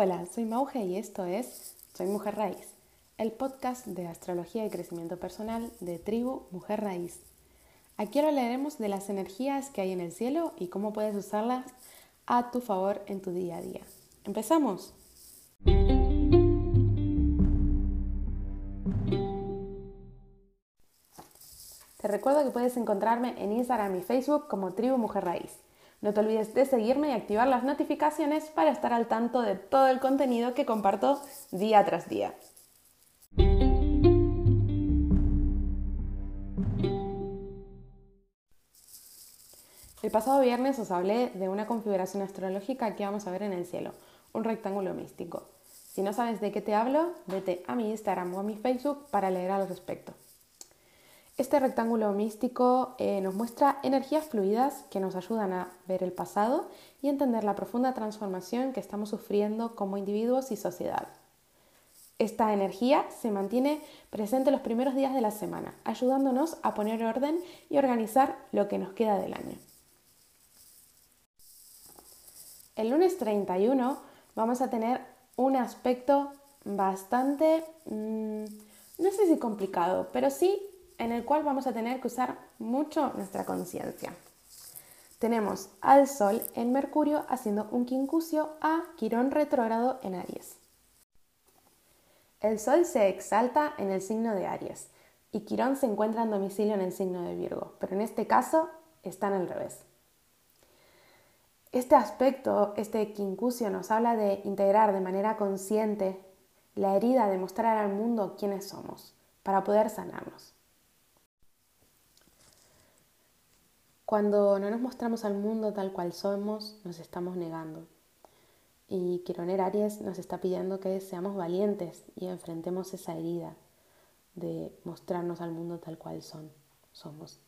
Hola, soy Mauge y esto es Soy Mujer Raíz, el podcast de astrología y crecimiento personal de Tribu Mujer Raíz. Aquí hablaremos de las energías que hay en el cielo y cómo puedes usarlas a tu favor en tu día a día. ¿Empezamos? Te recuerdo que puedes encontrarme en Instagram y Facebook como Tribu Mujer Raíz. No te olvides de seguirme y activar las notificaciones para estar al tanto de todo el contenido que comparto día tras día. El pasado viernes os hablé de una configuración astrológica que vamos a ver en el cielo, un rectángulo místico. Si no sabes de qué te hablo, vete a mi Instagram o a mi Facebook para leer al respecto. Este rectángulo místico eh, nos muestra energías fluidas que nos ayudan a ver el pasado y entender la profunda transformación que estamos sufriendo como individuos y sociedad. Esta energía se mantiene presente los primeros días de la semana, ayudándonos a poner orden y organizar lo que nos queda del año. El lunes 31 vamos a tener un aspecto bastante, mm, no sé si complicado, pero sí en el cual vamos a tener que usar mucho nuestra conciencia. Tenemos al Sol en Mercurio haciendo un quincusio a Quirón retrógrado en Aries. El Sol se exalta en el signo de Aries y Quirón se encuentra en domicilio en el signo de Virgo, pero en este caso están al revés. Este aspecto, este quincusio, nos habla de integrar de manera consciente la herida de mostrar al mundo quiénes somos para poder sanarnos. Cuando no nos mostramos al mundo tal cual somos, nos estamos negando. Y Quironer Aries nos está pidiendo que seamos valientes y enfrentemos esa herida de mostrarnos al mundo tal cual son, somos.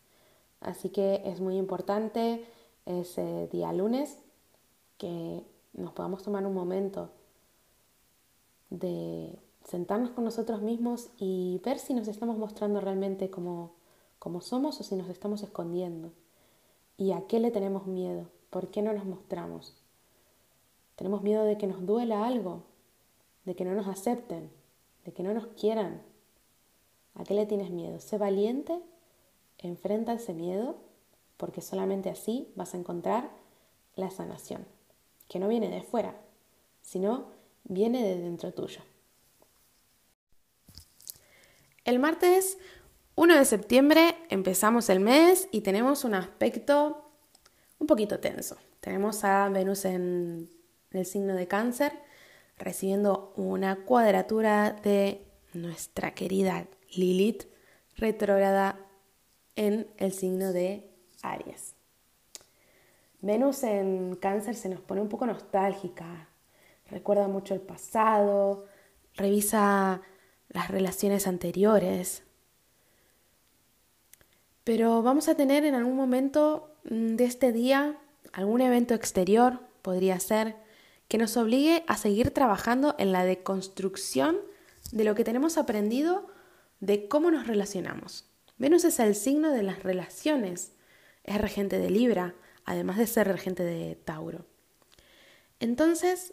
Así que es muy importante ese día lunes que nos podamos tomar un momento de sentarnos con nosotros mismos y ver si nos estamos mostrando realmente como, como somos o si nos estamos escondiendo. ¿Y a qué le tenemos miedo? ¿Por qué no nos mostramos? Tenemos miedo de que nos duela algo, de que no nos acepten, de que no nos quieran. ¿A qué le tienes miedo? Sé valiente, enfrenta ese miedo, porque solamente así vas a encontrar la sanación, que no viene de fuera, sino viene de dentro tuyo. El martes 1 de septiembre empezamos el mes y tenemos un aspecto un poquito tenso. Tenemos a Venus en el signo de cáncer recibiendo una cuadratura de nuestra querida Lilith retrógrada en el signo de Aries. Venus en cáncer se nos pone un poco nostálgica, recuerda mucho el pasado, revisa las relaciones anteriores, pero vamos a tener en algún momento mm, de este día algún evento exterior, podría ser, que nos obligue a seguir trabajando en la deconstrucción de lo que tenemos aprendido de cómo nos relacionamos. Venus es el signo de las relaciones, es regente de Libra, además de ser regente de Tauro. Entonces,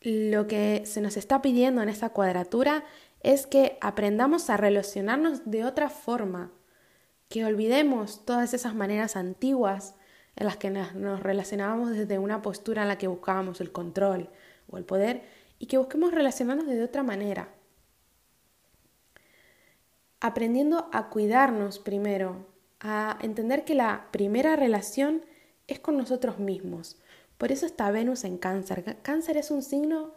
lo que se nos está pidiendo en esta cuadratura es que aprendamos a relacionarnos de otra forma que olvidemos todas esas maneras antiguas en las que nos relacionábamos desde una postura en la que buscábamos el control o el poder y que busquemos relacionarnos de otra manera. Aprendiendo a cuidarnos primero, a entender que la primera relación es con nosotros mismos. Por eso está Venus en cáncer. Cáncer es un signo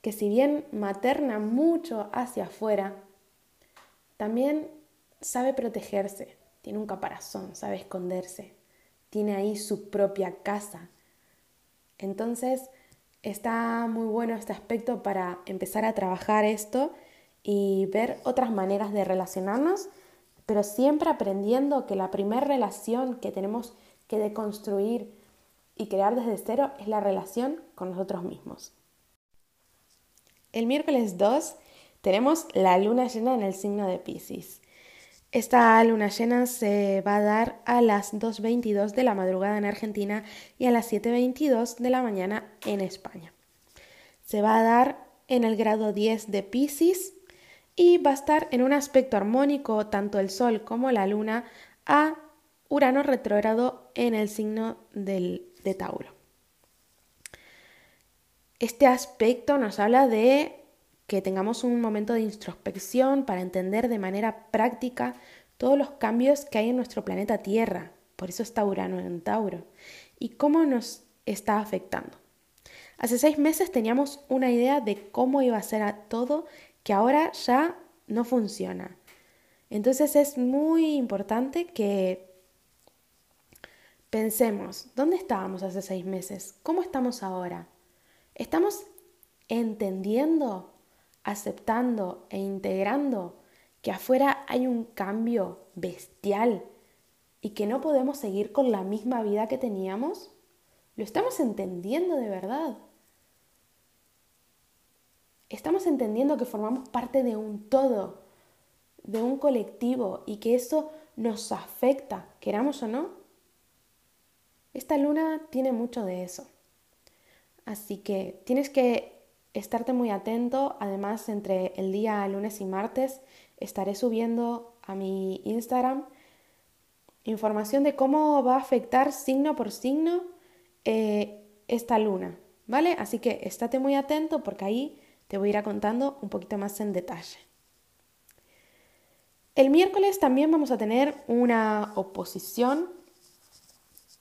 que si bien materna mucho hacia afuera, también sabe protegerse, tiene un caparazón, sabe esconderse, tiene ahí su propia casa. Entonces, está muy bueno este aspecto para empezar a trabajar esto y ver otras maneras de relacionarnos, pero siempre aprendiendo que la primera relación que tenemos que deconstruir y crear desde cero es la relación con nosotros mismos. El miércoles 2 tenemos la luna llena en el signo de Pisces. Esta luna llena se va a dar a las 2.22 de la madrugada en Argentina y a las 7.22 de la mañana en España. se va a dar en el grado 10 de Pisces y va a estar en un aspecto armónico tanto el Sol como la Luna a Urano retrógrado en el signo del, de Tauro. Este aspecto nos habla de que tengamos un momento de introspección para entender de manera práctica todos los cambios que hay en nuestro planeta Tierra, por eso está Urano en Tauro, y cómo nos está afectando. Hace seis meses teníamos una idea de cómo iba a ser todo que ahora ya no funciona. Entonces es muy importante que pensemos, ¿dónde estábamos hace seis meses? ¿Cómo estamos ahora? ¿Estamos entendiendo, aceptando e integrando que afuera hay un cambio bestial y que no podemos seguir con la misma vida que teníamos? ¿Lo estamos entendiendo de verdad? estamos entendiendo que formamos parte de un todo, de un colectivo y que eso nos afecta, queramos o no. Esta luna tiene mucho de eso. Así que tienes que estarte muy atento. Además, entre el día lunes y martes estaré subiendo a mi Instagram información de cómo va a afectar signo por signo eh, esta luna. ¿Vale? Así que estate muy atento porque ahí te voy a ir contando un poquito más en detalle. El miércoles también vamos a tener una oposición.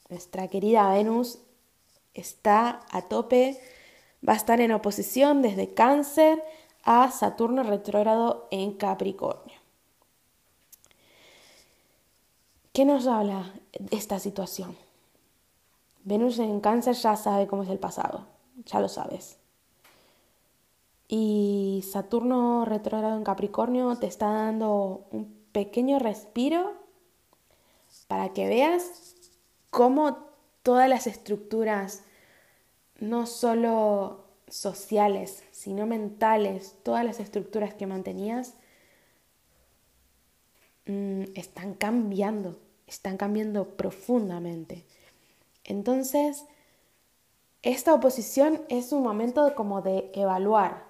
Nuestra querida Venus está a tope, va a estar en oposición desde cáncer a Saturno retrógrado en Capricornio. ¿Qué nos habla esta situación? Venus en cáncer ya sabe cómo es el pasado, ya lo sabes. Y Saturno retrógrado en Capricornio te está dando un pequeño respiro para que veas cómo todas las estructuras, no solo sociales, sino mentales, todas las estructuras que mantenías, mm, están cambiando, están cambiando profundamente. Entonces, esta oposición es un momento como de evaluar,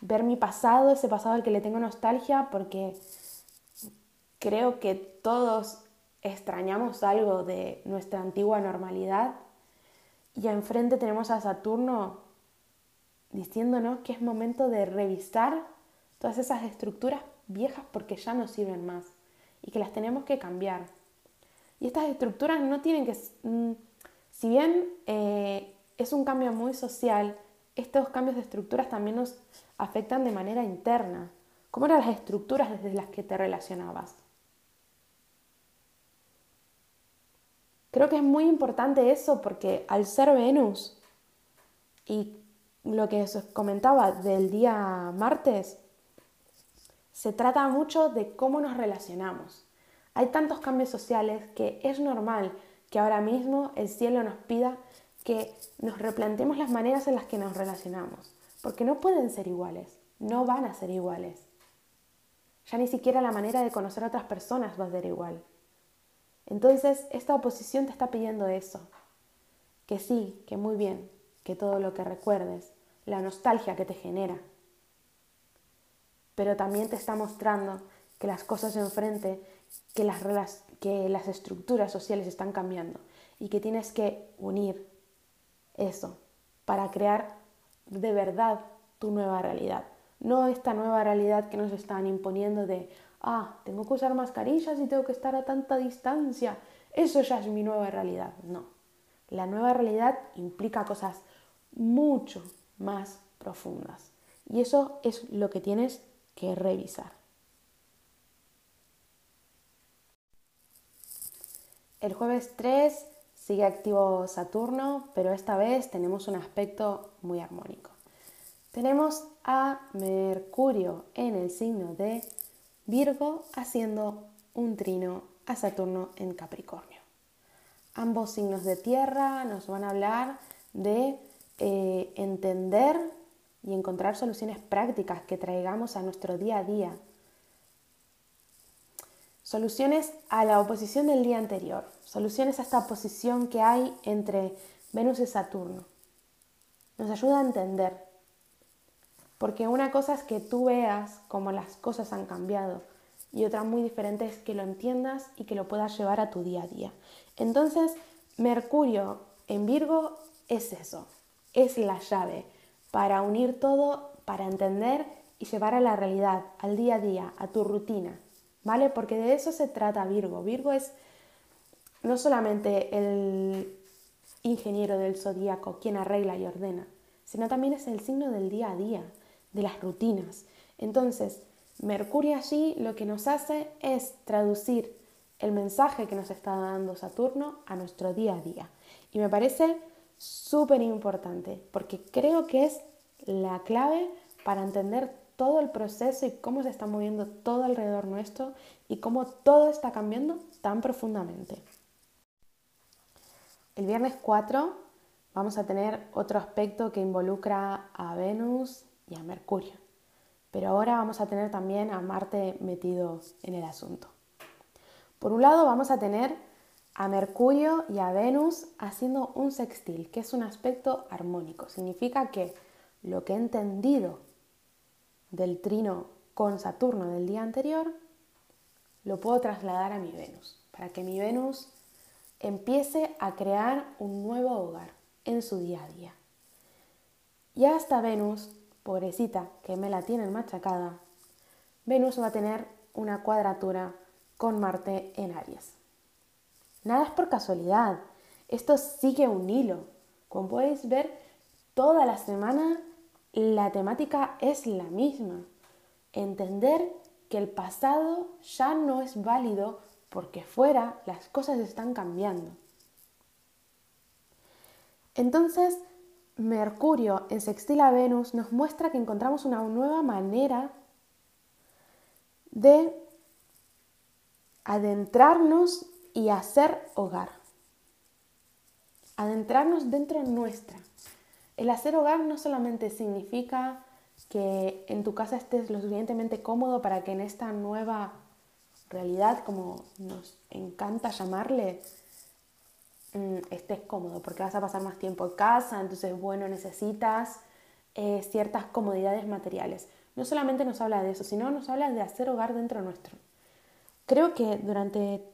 ver mi pasado, ese pasado al que le tengo nostalgia, porque creo que todos extrañamos algo de nuestra antigua normalidad y enfrente tenemos a Saturno diciéndonos que es momento de revisar todas esas estructuras viejas porque ya no sirven más y que las tenemos que cambiar. Y estas estructuras no tienen que, mm, si bien eh, es un cambio muy social, estos cambios de estructuras también nos afectan de manera interna. ¿Cómo eran las estructuras desde las que te relacionabas? Creo que es muy importante eso porque al ser Venus y lo que comentaba del día martes, se trata mucho de cómo nos relacionamos. Hay tantos cambios sociales que es normal que ahora mismo el cielo nos pida que nos replanteemos las maneras en las que nos relacionamos, porque no pueden ser iguales, no van a ser iguales. Ya ni siquiera la manera de conocer a otras personas va a ser igual. Entonces, esta oposición te está pidiendo eso, que sí, que muy bien, que todo lo que recuerdes, la nostalgia que te genera, pero también te está mostrando que las cosas enfrente, que las, que las estructuras sociales están cambiando y que tienes que unir eso, para crear de verdad tu nueva realidad. No esta nueva realidad que nos están imponiendo de, ah, tengo que usar mascarillas y tengo que estar a tanta distancia. Eso ya es mi nueva realidad. No. La nueva realidad implica cosas mucho más profundas. Y eso es lo que tienes que revisar. El jueves 3 Sigue activo Saturno, pero esta vez tenemos un aspecto muy armónico. Tenemos a Mercurio en el signo de Virgo haciendo un trino a Saturno en Capricornio. Ambos signos de tierra nos van a hablar de eh, entender y encontrar soluciones prácticas que traigamos a nuestro día a día. Soluciones a la oposición del día anterior, soluciones a esta oposición que hay entre Venus y Saturno. Nos ayuda a entender Porque una cosa es que tú veas cómo las cosas han cambiado y otra muy diferente es que lo entiendas y que lo puedas llevar a tu día a día. Entonces, Mercurio en Virgo es eso, es la llave para unir todo, para entender y llevar a la realidad, al día a día, a tu rutina, ¿vale? Porque de eso se trata Virgo. Virgo es no solamente el ingeniero del zodíaco quien arregla y ordena, sino también es el signo del día a día, de las rutinas. Entonces, Mercurio allí lo que nos hace es traducir el mensaje que nos está dando Saturno a nuestro día a día. Y me parece súper importante porque creo que es la clave para entender todo el proceso y cómo se está moviendo todo alrededor nuestro y cómo todo está cambiando tan profundamente. El viernes 4 vamos a tener otro aspecto que involucra a Venus y a Mercurio. Pero ahora vamos a tener también a Marte metido en el asunto. Por un lado vamos a tener a Mercurio y a Venus haciendo un sextil, que es un aspecto armónico. Significa que lo que he entendido del trino con Saturno del día anterior, lo puedo trasladar a mi Venus, para que mi Venus empiece a crear un nuevo hogar en su día a día. Y hasta Venus pobrecita, que me la tienen machacada, Venus va a tener una cuadratura con Marte en Aries. Nada es por casualidad, esto sigue un hilo. Como podéis ver, toda la semana la temática es la misma. Entender que el pasado ya no es válido porque fuera las cosas están cambiando. Entonces, Mercurio en sextil a Venus nos muestra que encontramos una nueva manera de adentrarnos y hacer hogar. Adentrarnos dentro nuestra. El hacer hogar no solamente significa que en tu casa estés lo suficientemente cómodo para que en esta nueva realidad, como nos encanta llamarle, Mm, estés cómodo, porque vas a pasar más tiempo en casa, entonces, bueno, necesitas eh, ciertas comodidades materiales. No solamente nos habla de eso, sino nos habla de hacer hogar dentro nuestro. Creo que durante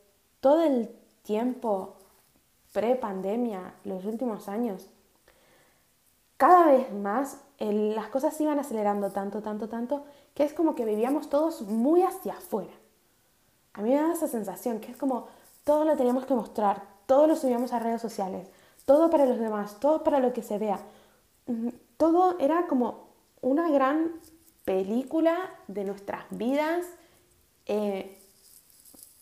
todo el tiempo pre-pandemia, los últimos años, cada vez más las cosas iban acelerando tanto, tanto, tanto, que es como que vivíamos todos muy hacia afuera. A mí me da esa sensación, que es como todo lo teníamos que mostrar, todo lo subíamos a redes sociales, todo para los demás, todo para lo que se vea. Todo era como una gran película de nuestras vidas eh,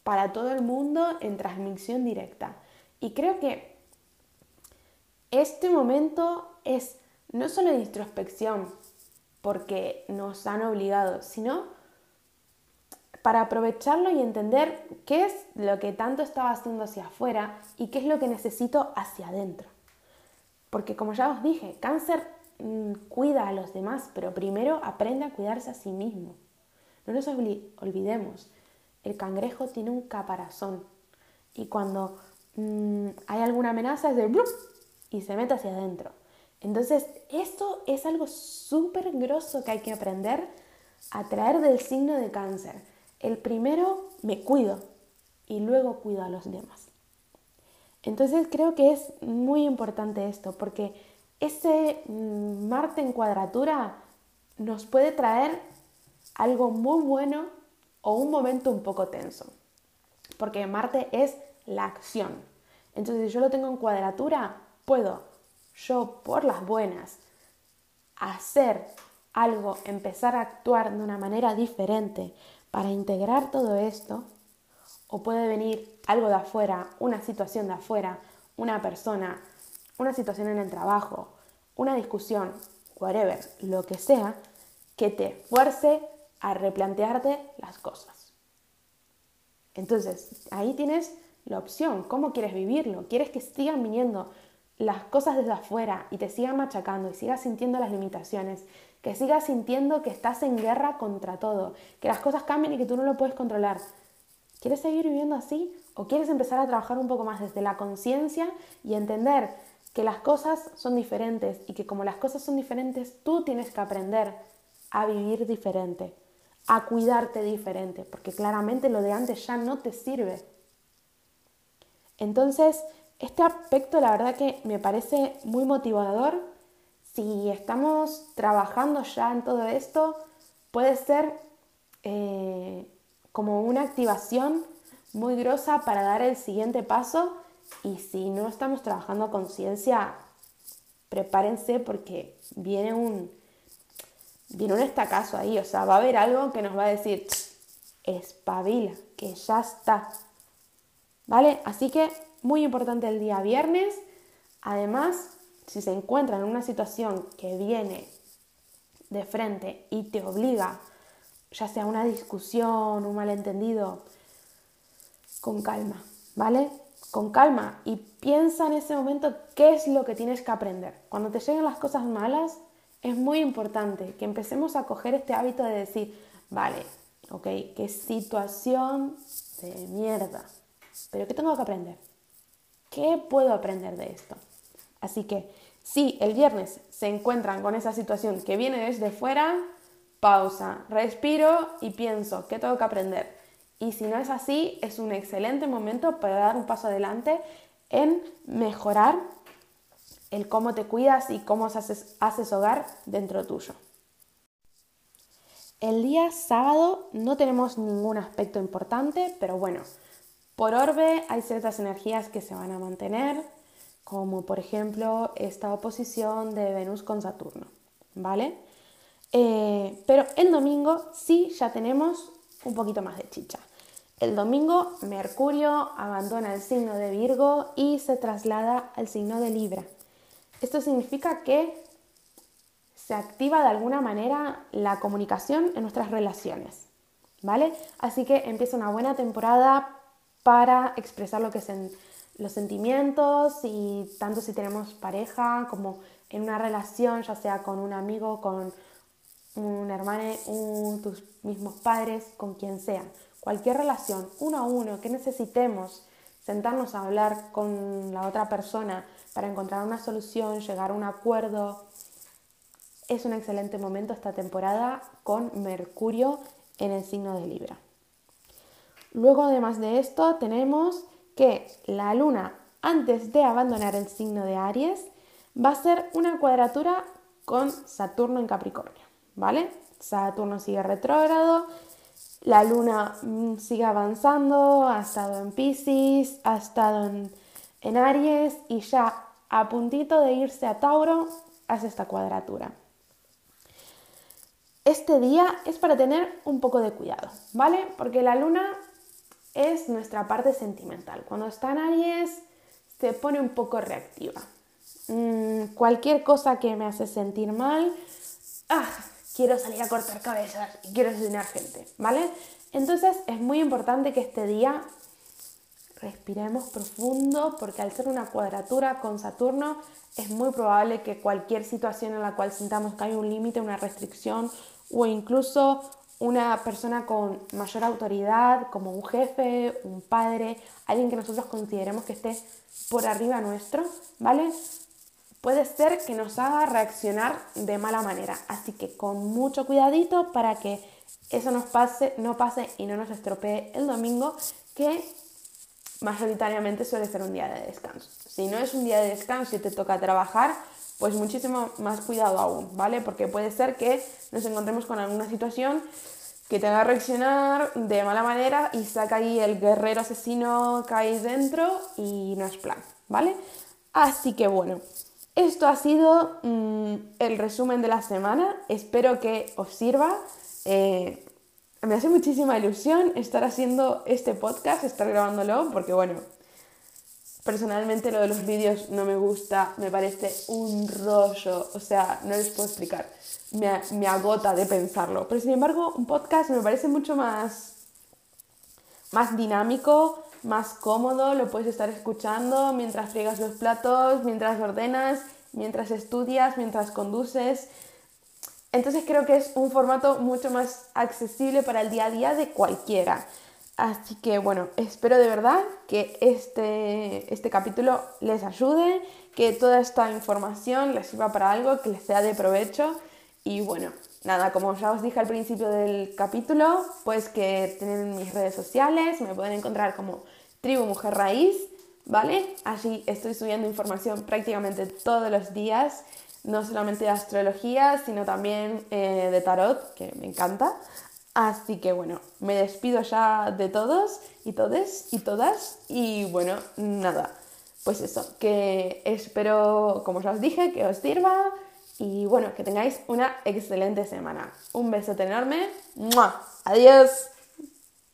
para todo el mundo en transmisión directa. Y creo que este momento es no solo de introspección, porque nos han obligado, sino para aprovecharlo y entender qué es lo que tanto estaba haciendo hacia afuera y qué es lo que necesito hacia adentro. Porque como ya os dije, cáncer mm, cuida a los demás, pero primero aprende a cuidarse a sí mismo. No nos olvidemos, el cangrejo tiene un caparazón y cuando mm, hay alguna amenaza es de ¡blup! y se mete hacia adentro. Entonces, esto es algo súper grosso que hay que aprender a traer del signo de cáncer el primero me cuido y luego cuido a los demás. Entonces creo que es muy importante esto porque ese mm, Marte en cuadratura nos puede traer algo muy bueno o un momento un poco tenso. Porque Marte es la acción. Entonces si yo lo tengo en cuadratura, puedo yo por las buenas hacer algo, empezar a actuar de una manera diferente, para integrar todo esto, o puede venir algo de afuera, una situación de afuera, una persona, una situación en el trabajo, una discusión, whatever, lo que sea, que te fuerce a replantearte las cosas. Entonces, ahí tienes la opción, ¿cómo quieres vivirlo? ¿Quieres que sigan viniendo las cosas desde afuera y te sigan machacando y sigas sintiendo las limitaciones que sigas sintiendo que estás en guerra contra todo, que las cosas cambien y que tú no lo puedes controlar. ¿Quieres seguir viviendo así o quieres empezar a trabajar un poco más desde la conciencia y entender que las cosas son diferentes y que como las cosas son diferentes, tú tienes que aprender a vivir diferente, a cuidarte diferente, porque claramente lo de antes ya no te sirve. Entonces, este aspecto la verdad que me parece muy motivador. Si estamos trabajando ya en todo esto, puede ser eh, como una activación muy grosa para dar el siguiente paso y si no estamos trabajando con ciencia, prepárense porque viene un, viene un estacazo ahí, o sea, va a haber algo que nos va a decir, espabila, que ya está. ¿Vale? Así que muy importante el día viernes. Además, si se encuentran en una situación que viene de frente y te obliga, ya sea una discusión, un malentendido, con calma, ¿vale? Con calma y piensa en ese momento qué es lo que tienes que aprender. Cuando te lleguen las cosas malas, es muy importante que empecemos a coger este hábito de decir, vale, ok, qué situación de mierda, pero ¿qué tengo que aprender? ¿Qué puedo aprender de esto? Así que si el viernes se encuentran con esa situación que viene desde fuera, pausa, respiro y pienso, ¿qué tengo que aprender? Y si no es así, es un excelente momento para dar un paso adelante en mejorar el cómo te cuidas y cómo haces, haces hogar dentro tuyo. El día sábado no tenemos ningún aspecto importante, pero bueno, por orbe hay ciertas energías que se van a mantener, como por ejemplo esta oposición de Venus con Saturno, ¿vale? Eh, pero el domingo sí ya tenemos un poquito más de chicha. El domingo Mercurio abandona el signo de Virgo y se traslada al signo de Libra. Esto significa que se activa de alguna manera la comunicación en nuestras relaciones, ¿vale? Así que empieza una buena temporada para expresar lo que son los sentimientos y tanto si tenemos pareja como en una relación, ya sea con un amigo, con un hermano, tus mismos padres, con quien sea. Cualquier relación, uno a uno, que necesitemos sentarnos a hablar con la otra persona para encontrar una solución, llegar a un acuerdo. Es un excelente momento esta temporada con Mercurio en el signo de Libra. Luego, además de esto, tenemos que la luna, antes de abandonar el signo de Aries, va a ser una cuadratura con Saturno en Capricornio, ¿vale? Saturno sigue retrógrado, la luna mm, sigue avanzando, ha estado en Pisces, ha estado en, en Aries y ya a puntito de irse a Tauro hace esta cuadratura. Este día es para tener un poco de cuidado, ¿vale? Porque la luna es nuestra parte sentimental. Cuando está en Aries se pone un poco reactiva. Mm, cualquier cosa que me hace sentir mal, ah, quiero salir a cortar cabezas y quiero asesinar gente, ¿vale? Entonces es muy importante que este día respiremos profundo porque al ser una cuadratura con Saturno es muy probable que cualquier situación en la cual sintamos que hay un límite, una restricción o incluso una persona con mayor autoridad, como un jefe, un padre, alguien que nosotros consideremos que esté por arriba nuestro, ¿vale? Puede ser que nos haga reaccionar de mala manera. Así que con mucho cuidadito para que eso nos pase, no pase y no nos estropee el domingo, que mayoritariamente suele ser un día de descanso. Si no es un día de descanso y te toca trabajar, pues muchísimo más cuidado aún, ¿vale? Porque puede ser que nos encontremos con alguna situación que te haga reaccionar de mala manera y saca ahí el guerrero asesino cae dentro y no es plan, ¿vale? Así que bueno, esto ha sido mm, el resumen de la semana, espero que os sirva. Eh, me hace muchísima ilusión estar haciendo este podcast, estar grabándolo, porque bueno, Personalmente lo de los vídeos no me gusta, me parece un rollo, o sea, no les puedo explicar, me, me agota de pensarlo. Pero sin embargo, un podcast me parece mucho más, más dinámico, más cómodo, lo puedes estar escuchando mientras friegas los platos, mientras ordenas, mientras estudias, mientras conduces. Entonces creo que es un formato mucho más accesible para el día a día de cualquiera. Así que bueno, espero de verdad que este, este capítulo les ayude, que toda esta información les sirva para algo, que les sea de provecho. Y bueno, nada, como ya os dije al principio del capítulo, pues que tienen mis redes sociales, me pueden encontrar como Tribu Mujer Raíz, ¿vale? Allí estoy subiendo información prácticamente todos los días, no solamente de astrología, sino también eh, de tarot, que me encanta. Así que bueno, me despido ya de todos y todes y todas. Y bueno, nada, pues eso, que espero, como ya os dije, que os sirva. Y bueno, que tengáis una excelente semana. Un besote enorme. ¡Mua! Adiós.